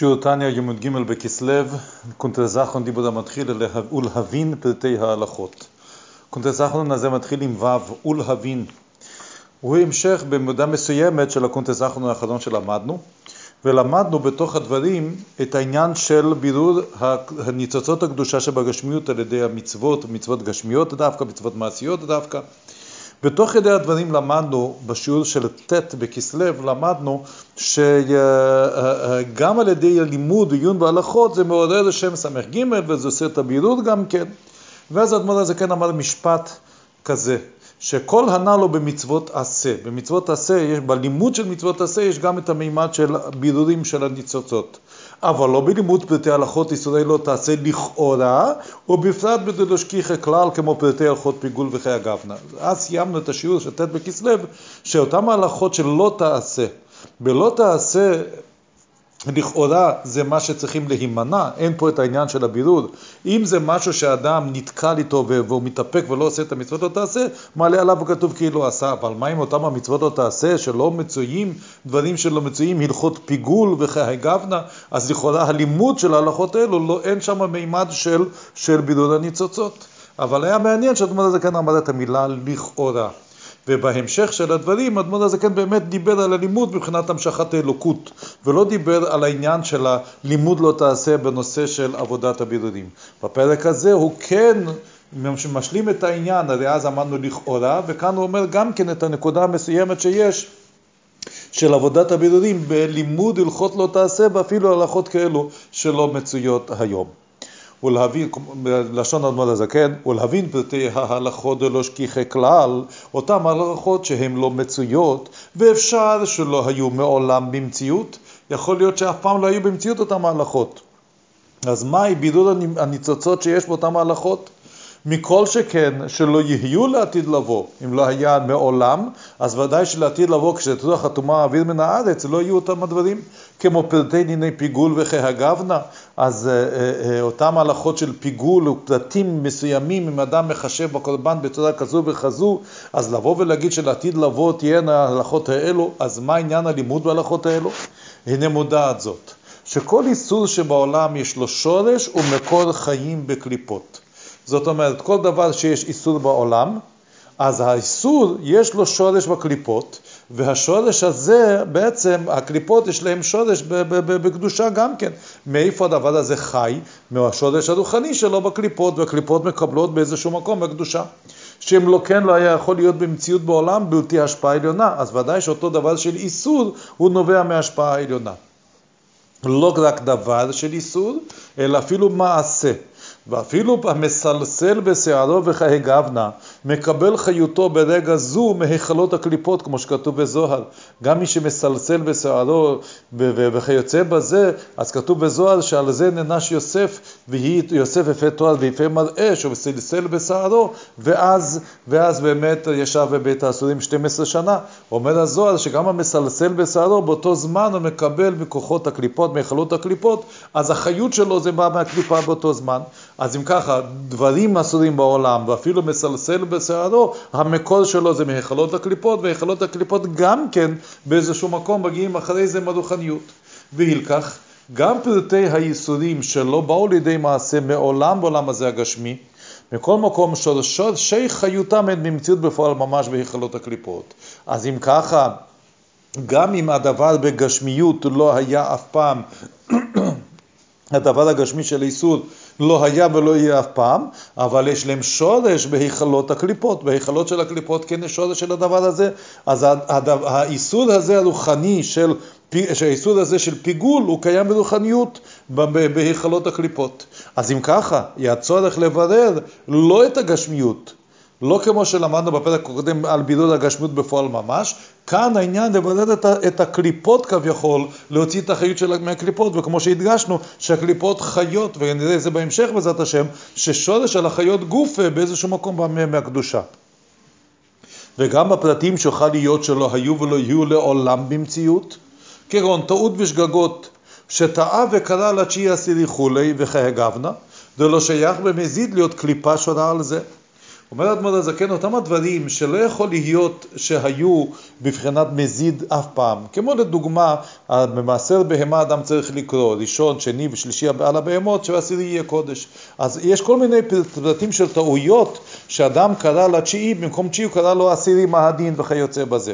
שיעור תניא י"ג בכסלו, קונטרזכרון דיבור המתחיל ולהבין פרטי ההלכות. קונטרזכרון הזה מתחיל עם ו' ולהבין. הוא המשך במידה מסוימת של הקונטרזכרון האחרון שלמדנו, ולמדנו בתוך הדברים את העניין של בירור הניצוצות הקדושה שבגשמיות על ידי המצוות, מצוות גשמיות דווקא, מצוות מעשיות דווקא. בתוך כדי הדברים למדנו, בשיעור של ט' בכסלו, למדנו שגם על ידי הלימוד, עיון בהלכות, זה מעורר לשם ס"ג וזה עושה את הבירור גם כן. ואז האדמו"ר הזה כן אמר משפט כזה, שכל הנ"ל הוא במצוות עשה. במצוות עשה, יש, בלימוד של מצוות עשה יש גם את המימד של בירורים של הניצוצות. אבל לא בלימוד פרטי הלכות איסורי לא תעשה לכאורה, ובפרט בדלושכיחי כלל כמו פרטי הלכות פיגול וחיי הגבנה. אז סיימנו את השיעור של ט' בכסלו, שאותם ההלכות של לא תעשה, בלא תעשה לכאורה זה מה שצריכים להימנע, אין פה את העניין של הבירור. אם זה משהו שאדם נתקל איתו והוא מתאפק ולא עושה את המצוות לא תעשה, מעלה עליו כתוב כאילו עשה. אבל מה עם אותם המצוות לא תעשה שלא מצויים, דברים שלא מצויים, הלכות פיגול וחיי גבנה, אז לכאורה הלימוד של ההלכות האלו, לא, אין שם מימד של, של בירור הניצוצות. אבל היה מעניין שהדמות הזה כן אמר את המילה לכאורה. ובהמשך של הדברים, אדמון הזה כן באמת דיבר על הלימוד מבחינת המשכת האלוקות, ולא דיבר על העניין של הלימוד לא תעשה בנושא של עבודת הבירורים. בפרק הזה הוא כן משלים את העניין, הרי אז אמרנו לכאורה, וכאן הוא אומר גם כן את הנקודה המסוימת שיש של עבודת הבירורים בלימוד הלכות לא תעשה, ואפילו הלכות כאלו שלא מצויות היום. ולהבין, לשון אדמו"ר הזקן, ולהבין פרטי ההלכות דלא שכיחי כלל, אותן הלכות שהן לא מצויות, ואפשר שלא היו מעולם במציאות, יכול להיות שאף פעם לא היו במציאות אותן ההלכות. אז מהי בידוד הניצוצות שיש באותן ההלכות? מכל שכן שלא יהיו לעתיד לבוא, אם לא היה מעולם, אז ודאי שלעתיד לבוא כשתרוח הטומאה האוויר מן הארץ, לא יהיו אותם הדברים, כמו פרטי דיני פיגול וכהגבנה, אז אה, אה, אה, אותם הלכות של פיגול ופרטים מסוימים, אם אדם מחשב בקורבן בצורה כזו וכזו, אז לבוא ולהגיד שלעתיד לבוא תהיינה ההלכות האלו, אז מה עניין הלימוד בהלכות האלו? הנה מודעת זאת, שכל איסור שבעולם יש לו שורש ומקור חיים בקליפות. זאת אומרת, כל דבר שיש איסור בעולם, אז האיסור יש לו שורש בקליפות, והשורש הזה, בעצם, הקליפות יש להם שורש בקדושה גם כן. מאיפה הדבר הזה חי? מהשורש הרוחני שלו בקליפות, והקליפות מקבלות באיזשהו מקום בקדושה. שאם לא כן לא היה יכול להיות במציאות בעולם בלתי השפעה עליונה, אז ודאי שאותו דבר של איסור הוא נובע מהשפעה העליונה. לא רק דבר של איסור, אלא אפילו מעשה. ואפילו המסלסל בשערו וחיי גבנה, מקבל חיותו ברגע זו מהיכלות הקליפות, כמו שכתוב בזוהר. גם מי שמסלסל בשערו וכיוצא בזה, אז כתוב בזוהר שעל זה ננש יוסף, ויהי יוסף יפה תואר ויפה מראה, שהוא מסלסל בשערו, ואז, ואז באמת ישב בבית האסורים 12 שנה. אומר הזוהר שגם המסלסל בשערו, באותו זמן הוא מקבל מכוחות הקליפות, מהיכלות הקליפות, אז החיות שלו זה בא מהקליפה באותו זמן. אז אם ככה, דברים אסורים בעולם, ואפילו מסלסל בשערו, המקור שלו זה מהיכלות הקליפות, והיכלות הקליפות גם כן באיזשהו מקום מגיעים אחרי זה מהרוחניות. וילקח, גם פרטי הייסורים שלא באו לידי מעשה מעולם בעולם הזה הגשמי, מכל מקום שורשי חיותם הם במציאות בפועל ממש בהיכלות הקליפות. אז אם ככה, גם אם הדבר בגשמיות לא היה אף פעם הדבר הגשמי של איסור לא היה ולא יהיה אף פעם, אבל יש להם שורש בהיכלות הקליפות, בהיכלות של הקליפות כן יש שורש של הדבר הזה, אז האיסור הזה הרוחני של, האיסור הזה של פיגול הוא קיים ברוחניות בהיכלות הקליפות. אז אם ככה, יהיה צורך לברר לא את הגשמיות, לא כמו שלמדנו בפרק הקודם על בידוד הגשמיות בפועל ממש, כאן העניין לבודד את, את הקליפות כביכול, להוציא את החיות של מהקליפות, וכמו שהדגשנו, שהקליפות חיות, ונראה את זה בהמשך בעזרת השם, ששורש על החיות גוף באיזשהו מקום בא מהקדושה. וגם בפרטים שיוכל להיות שלא היו ולא יהיו לעולם במציאות, כגון טעות ושגגות, שטעה וקרא לתשיעי עשירי כולי וחיי גבנה, זה לא שייך במזיד להיות קליפה שונה על זה. אומר אדמו"ר הזקן, אותם הדברים שלא יכול להיות שהיו בבחינת מזיד אף פעם. כמו לדוגמה, במעשר בהמה אדם צריך לקרוא, ראשון, שני ושלישי על הבהמות, שעשירי יהיה קודש. אז יש כל מיני פרטים של טעויות שאדם קרא לתשיעי, במקום תשיעי הוא קרא לו עשירי מה הדין וכיוצא בזה.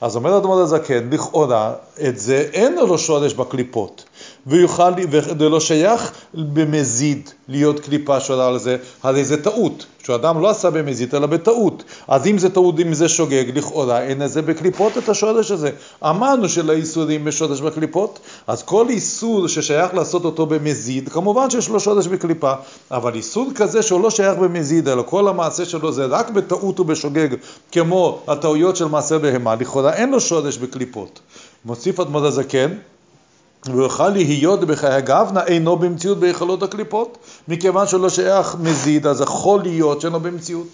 אז אומר אדמו"ר הזקן, לכאורה, את זה אין לו שורש בקליפות. ויוכל, וזה לא שייך במזיד להיות קליפה שורה על זה, הרי זה טעות, שאדם לא עשה במזיד אלא בטעות. אז אם זה טעות, אם זה שוגג, לכאורה אין לזה בקליפות את השורש הזה. אמרנו שלאיסורים יש שורש בקליפות, אז כל איסור ששייך לעשות אותו במזיד, כמובן שיש לו שורש בקליפה, אבל איסור כזה שהוא לא שייך במזיד, אלא כל המעשה שלו זה רק בטעות ובשוגג, כמו הטעויות של מעשה בהמה, לכאורה אין לו שורש בקליפות. מוסיף אדמות הזקן, ויוכל להיות בחיי גבנה אינו במציאות בהיכלות הקליפות, מכיוון שלא שייך מזיד, אז יכול להיות שאינו במציאות.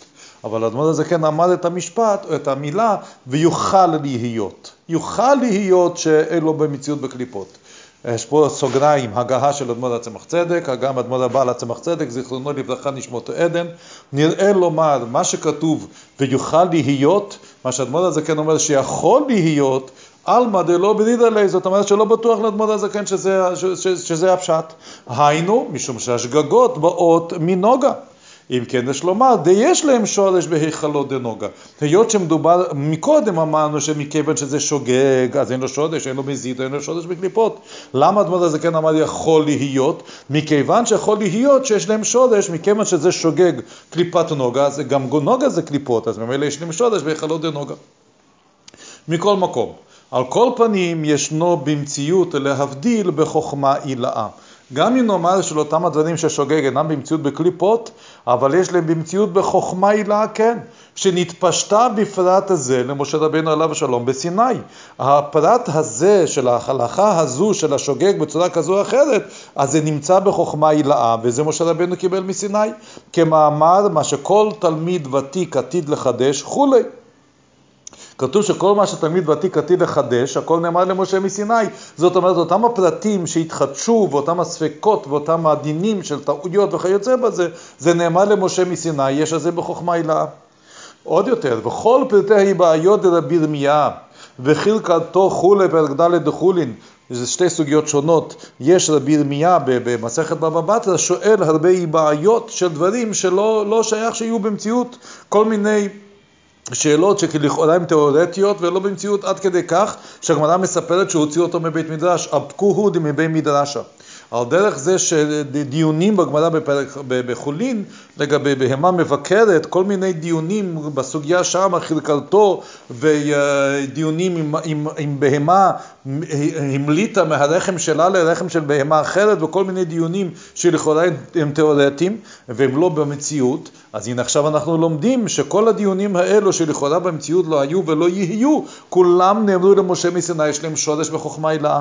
אבל האדמו"ר הזה כן אמר את המשפט, או את המילה, ויוכל להיות. יוכל להיות שאין לו במציאות בקליפות. יש פה סוגריים, הגהה של אדמו"ר הצמח צדק, גם אדמו"ר הבעל הצמח צדק, זיכרונו לברכה נשמותו עדן. נראה לומר, מה שכתוב ויוכל להיות, מה שאדמו"ר הזה כן אומר שיכול להיות, עלמא דלא בדיד עלי, זאת אומרת שלא בטוח לאדמו"ר הזקן שזה, הפשט. היינו, משום שהשגגות באות מנוגה. אם כן, יש לומר, די יש להם שורש בהיכלות דנוגה. היות שמדובר, מקודם אמרנו שמכיוון שזה שוגג, אז אין לו שורש, אין לו מזיד, אין לו שורש בקליפות. למה אדמות הזקן אמר יכול להיות? מכיוון שיכול להיות שיש להם שורש, מכיוון שזה שוגג קליפת נוגה, אז גם נוגה זה קליפות, אז ממילא יש להם שורש בהיכלות דנוגה. מכל מקום. על כל פנים ישנו במציאות להבדיל בחוכמה עילאה. גם אם נאמר של אותם הדברים ששוגג אינם במציאות בקליפות, אבל יש להם במציאות בחוכמה עילאה כן, שנתפשטה בפרט הזה למשה רבינו עליו השלום בסיני. הפרט הזה של ההלכה הזו של השוגג בצורה כזו או אחרת, אז זה נמצא בחוכמה עילאה, וזה משה רבינו קיבל מסיני. כמאמר מה שכל תלמיד ותיק עתיד לחדש, כולי. כתוב שכל מה שתלמיד ותיק עתיד לחדש, הכל נאמר למשה מסיני. זאת אומרת, אותם הפרטים שהתחדשו, ואותם הספקות, ואותם הדינים של טעויות וכיוצא בזה, זה נאמר למשה מסיני, יש על זה בחוכמה הילאה. עוד יותר, וכל פרטי היבעיות דרבי ירמיה, וחילקתו חולי פרק ד' דחולין, זה שתי סוגיות שונות. יש רבי ירמיה במסכת בבא בתרא שואל הרבה בעיות של דברים שלא לא שייך שיהיו במציאות, כל מיני שאלות שלכאורה הן תיאורטיות ולא במציאות עד כדי כך שהגמרא מספרת שהוציאו אותו מבית מדרש, אבקוהו דמבית מדרשה. על דרך זה שדיונים בגמרא בחולין לגבי בהמה מבקרת, כל מיני דיונים בסוגיה שם, חלקלתו ודיונים עם, עם, עם בהמה המליטה מהרחם שלה לרחם של בהמה אחרת וכל מיני דיונים שלכאורה הם תיאורטיים והם לא במציאות, אז הנה עכשיו אנחנו לומדים שכל הדיונים האלו שלכאורה במציאות לא היו ולא יהיו, כולם נאמרו למשה מסיני, יש להם שורש בחוכמה הילאה.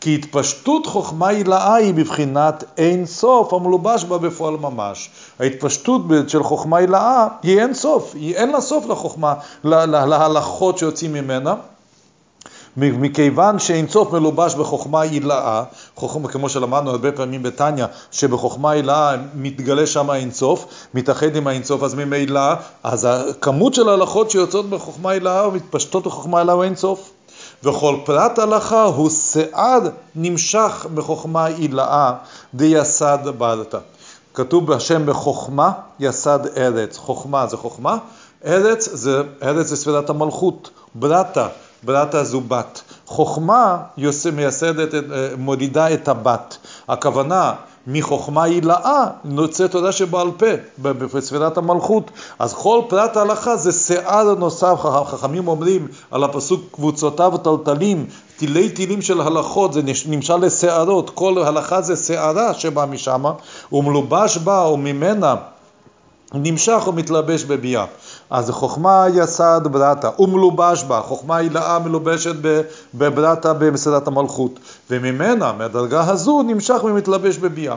כי התפשטות חוכמה הילאה היא בבחינת אין סוף המלובש בה בפועל ממש. ההתפשטות של חוכמה הילאה היא אין סוף, היא אין לה סוף לחוכמה, להלכות שיוצאים ממנה. מכיוון שאין סוף מלובש בחוכמה הילאה, חוכמה, כמו שלמדנו הרבה פעמים בתניא, שבחוכמה הילאה מתגלה שם אין סוף, מתאחד עם האין סוף, אז ממילא, אז הכמות של ההלכות שיוצאות בחוכמה הילאה ומתפשטות בחוכמה הילאה הוא אין סוף. וכל פרט הלכה הוא שעד נמשך בחוכמה עילאה דיסד ברתא. כתוב בשם בחוכמה יסד ארץ. חוכמה זה חוכמה, ארץ זה, ארץ זה ספירת המלכות. ברתא, ברתא זו בת. חוכמה מייסדת, מורידה את הבת. הכוונה מחוכמה הילאה נוצא תודה שבעל פה, בספירת המלכות. אז כל פרט ההלכה זה שיער נוסף, חכמים אומרים על הפסוק קבוצותיו טלטלים, תילי תילים של הלכות, זה נמשל לשערות, כל הלכה זה שערה שבאה משם, ומלובש בה או ממנה נמשך ומתלבש בביאה. אז חוכמה יסד ברתא, ומלובש בה, חוכמה הילאה מלובשת בברתא במסעדת המלכות, וממנה, מהדרגה הזו, נמשך ומתלבש בביאה.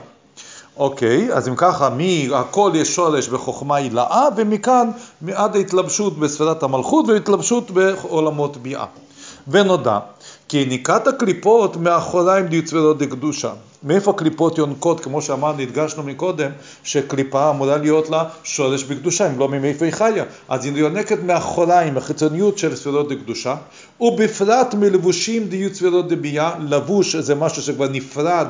אוקיי, אז אם ככה, מהכל יש שורש בחוכמה הילאה, ומכאן עד ההתלבשות בספירת המלכות והתלבשות בעולמות ביאה. ונודע כי ניקת הקליפות מאחוריים דיוצברות דקדושה. מאיפה קליפות יונקות, כמו שאמרנו, הדגשנו מקודם, שקליפה אמורה להיות לה שורש בקדושה, אם לא מאיפה היא חיה. אז היא יונקת מאחוריים, החיצוניות של ספירות דקדושה, ובפרט מלבושים דיו ספירות דבייה, לבוש זה משהו שכבר נפרד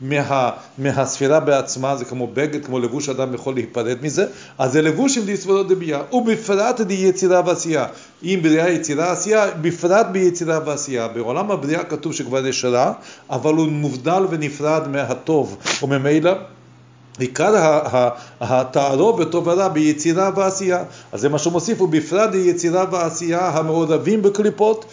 מה, מהספירה בעצמה, זה כמו בגד, כמו לבוש אדם יכול להיפרד מזה, אז זה לבוש עם דיו ספירות דבייה, ובפרט די יצירה ועשייה. אם בריאה יצירה עשייה, בפרט ביצירה ועשייה. בעולם הבריאה כתוב שכבר יש רע, אבל הוא מובדל ונפרד מהטוב, וממילא עיקר התערובת טוב ורע ביצירה ועשייה. אז זה מה שהוא מוסיף, ובפרט ביצירה ועשייה המעורבים בקליפות,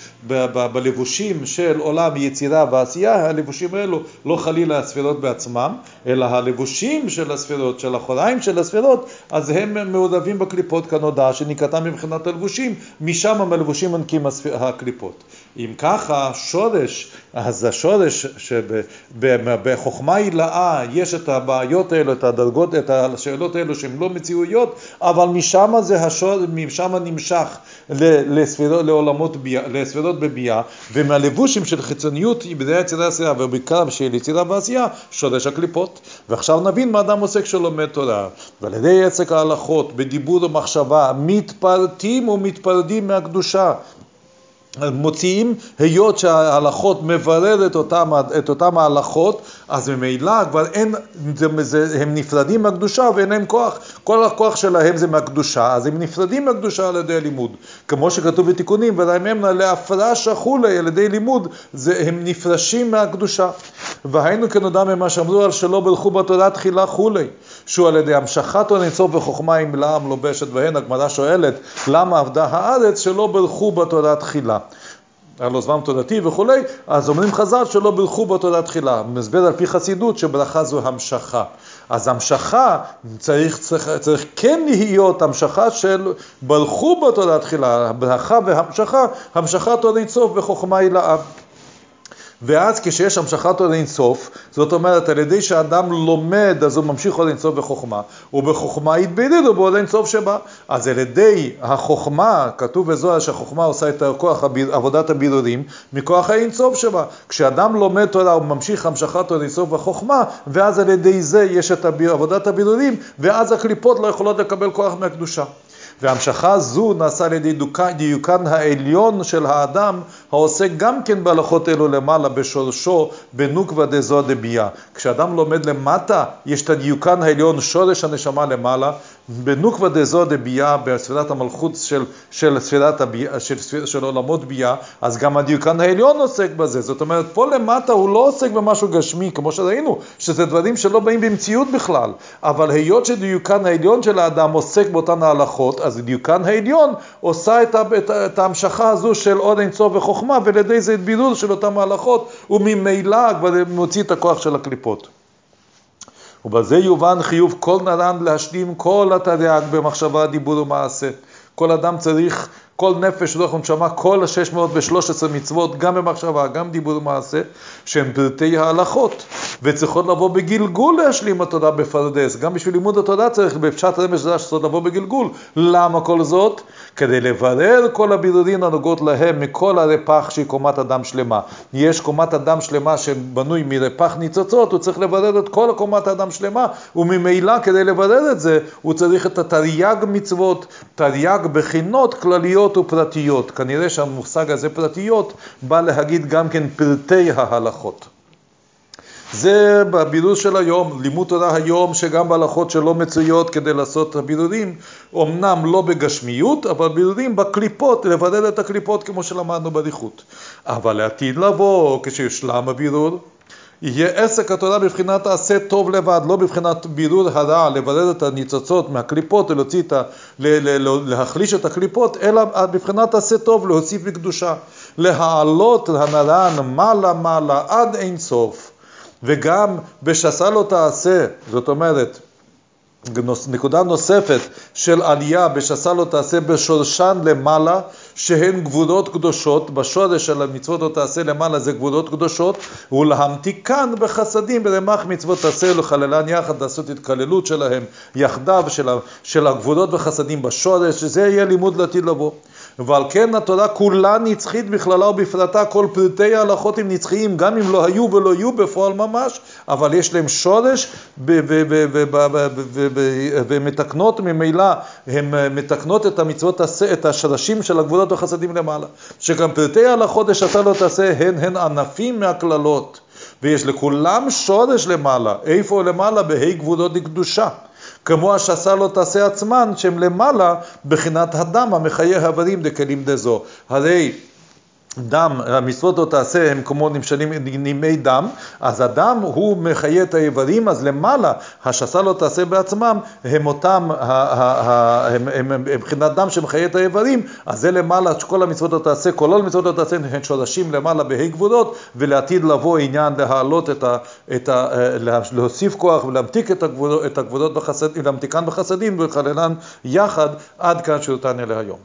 בלבושים של עולם יצירה ועשייה, הלבושים האלו לא חלילה הספירות בעצמם, אלא הלבושים של הספירות, של החוריים של הספירות, אז הם מעורבים בקליפות כנודע, שנקרא מבחינת הלבושים, משם המלבושים מנקים הקליפות. אם ככה, שורש, אז השורש שבחוכמה הילאה יש את הבעיות האלו, את הדרגות, את השאלות האלו שהן לא מציאויות, אבל משם זה השורש, משם נמשך לספירות, לעולמות לספירות בבייה, ומהלבושים של חיצוניות בדי יצירה עשייה, ובעיקר של יצירה ועשייה, שורש הקליפות. ועכשיו נבין מה אדם עושה כשלומד תורה. ועל ידי עסק ההלכות, בדיבור ומחשבה, מתפרטים ומתפרדים מהקדושה. מוציאים, היות שההלכות מבררת אותם, את אותם ההלכות, אז ממילא כבר אין, זה, זה, הם נפרדים מהקדושה ואין להם כוח, כל הכוח שלהם זה מהקדושה, אז הם נפרדים מהקדושה על ידי לימוד. כמו שכתוב בתיקונים, ולאמנה להפרש החולי על ידי לימוד, זה, הם נפרשים מהקדושה. והיינו כנודע ממה שאמרו על שלא ברכו בתורה תחילה חולי, שהוא על ידי המשכת הון אינסוף וחוכמה עם לעם לובשת בהן, הגמרא שואלת למה עבדה הארץ שלא ברכו בתורה תחילה. לו זמן תודתי וכולי, אז אומרים חז"ל שלא ברכו בתודה תחילה. מסביר על פי חסידות שברכה זו המשכה. אז המשכה צריך, צריך, צריך כן להיות המשכה של ברכו בתודה תחילה, ברכה והמשכה, המשכת עוד אינסוף בחוכמה הילאה. ואז כשיש המשכת עוד אינסוף, זאת אומרת על ידי שאדם לומד אז הוא ממשיך עוד אינסוף בחוכמה, ובחוכמה יתבדד הוא בעוד אינסוף שבא. אז על ידי החוכמה, כתוב בזוהר שהחוכמה עושה את כוח עבודת הבירורים, מכוח האינסוף שבה. כשאדם לומד תורה הוא ממשיך המשכת עוד אינסוף בחוכמה, ואז על ידי זה יש את עבודת הבירורים, ואז הקליפות לא יכולות לקבל כוח מהקדושה. והמשכה זו נעשה על ידי דיוקן העליון של האדם, העוסק גם כן בהלכות אלו למעלה, בשורשו, בנוקבה דזו דביה. כשאדם לומד למטה, יש את הדיוקן העליון, שורש הנשמה למעלה, בנוקבה דזו דביה, בספירת המלכות של, של ספירת הביה, של, של, של עולמות ביה, אז גם הדיוקן העליון עוסק בזה. זאת אומרת, פה למטה הוא לא עוסק במשהו גשמי, כמו שראינו, שזה דברים שלא באים במציאות בכלל. אבל היות שדיוקן העליון של האדם עוסק באותן ההלכות, אז דיוקן העליון עושה את, את, את ההמשכה הזו של עוד אינסוף וחוכמה, ועל ידי זה את בידוד של אותן ההלכות, וממילא כבר מוציא את הכוח של הקליפות. ובזה יובן חיוב כל נרן להשלים כל התרי"ג במחשבה, דיבור ומעשה. כל אדם צריך, כל נפש, רוח ונשמה, כל ה-613 מצוות, גם במחשבה, גם דיבור ומעשה, שהן פרטי ההלכות, וצריכות לבוא בגלגול להשלים התורה בפרדס. גם בשביל לימוד התורה צריך בפשט רמז שצריכות לבוא בגלגול. למה כל זאת? כדי לברר כל הבירורים הנוגעות להם מכל הרפח שהיא קומת אדם שלמה. יש קומת אדם שלמה שבנוי מרפח ניצוצות, הוא צריך לברר את כל קומת אדם שלמה, וממילא כדי לברר את זה, הוא צריך את התרי"ג מצוות, תרי"ג בחינות כלליות ופרטיות. כנראה שהמושג הזה פרטיות בא להגיד גם כן פרטי ההלכות. זה בבירור של היום, לימוד תורה היום, שגם בהלכות שלא מצויות כדי לעשות את הבירורים, אמנם לא בגשמיות, אבל בירורים בקליפות, לבדל את הקליפות כמו שלמדנו באריכות. אבל לעתיד לבוא, כשיושלם הבירור, יהיה עסק התורה בבחינת עשה טוב לבד, לא בבחינת בירור הרע, לבדל את הניצוצות מהקליפות ולהוציא את ה... להחליש את הקליפות, אלא בבחינת עשה טוב, להוסיף לקדושה. להעלות הנרן מעלה מעלה עד אין סוף. וגם בשסה לא תעשה, זאת אומרת, נקודה נוספת של עלייה בשסה לא תעשה בשורשן למעלה, שהן גבולות קדושות, בשורש של המצוות לא תעשה למעלה זה גבולות קדושות, ולהמתיקן בחסדים ברמ"ח מצוות תעשה לחללן יחד, לעשות התקללות שלהם יחדיו, של, של הגבולות וחסדים בשורש, שזה יהיה לימוד לעתיד לבוא. ועל כן התורה כולה נצחית בכללה ובפרטה, כל פרטי ההלכות הם נצחיים, גם אם לא היו ולא יהיו בפועל ממש, אבל יש להם שורש ומתקנות ממילא, הן מתקנות את המצוות, את השרשים של הגבולות והחסדים למעלה. שגם פרטי ההלכות אשר לא תעשה הן הן ענפים מהקללות. ויש לכולם שורש למעלה. איפה למעלה? בהי גבולות דקדושה. כמו השסה לא תעשה עצמן, שהם למעלה בחינת הדם המחיה הבלים דקלים דזו. הרי דם, המצוות לא תעשה הם כמו נמשלים נימי דם, אז הדם הוא מחיה את האיברים, אז למעלה, השסה לא תעשה בעצמם, הם אותם, הם מבחינת דם שמחיה את האיברים, אז זה למעלה, שכל המצוות לא תעשה, כל המצוות לא תעשה, הן שורשים למעלה בהי גבולות, ולעתיד לבוא עניין להעלות את ה... את ה להוסיף כוח ולהמתיק את הגבולות, את הגבולות בחסדים, להמתיקן בחסדים ולחללן יחד, עד כאן שירותן אלה היום.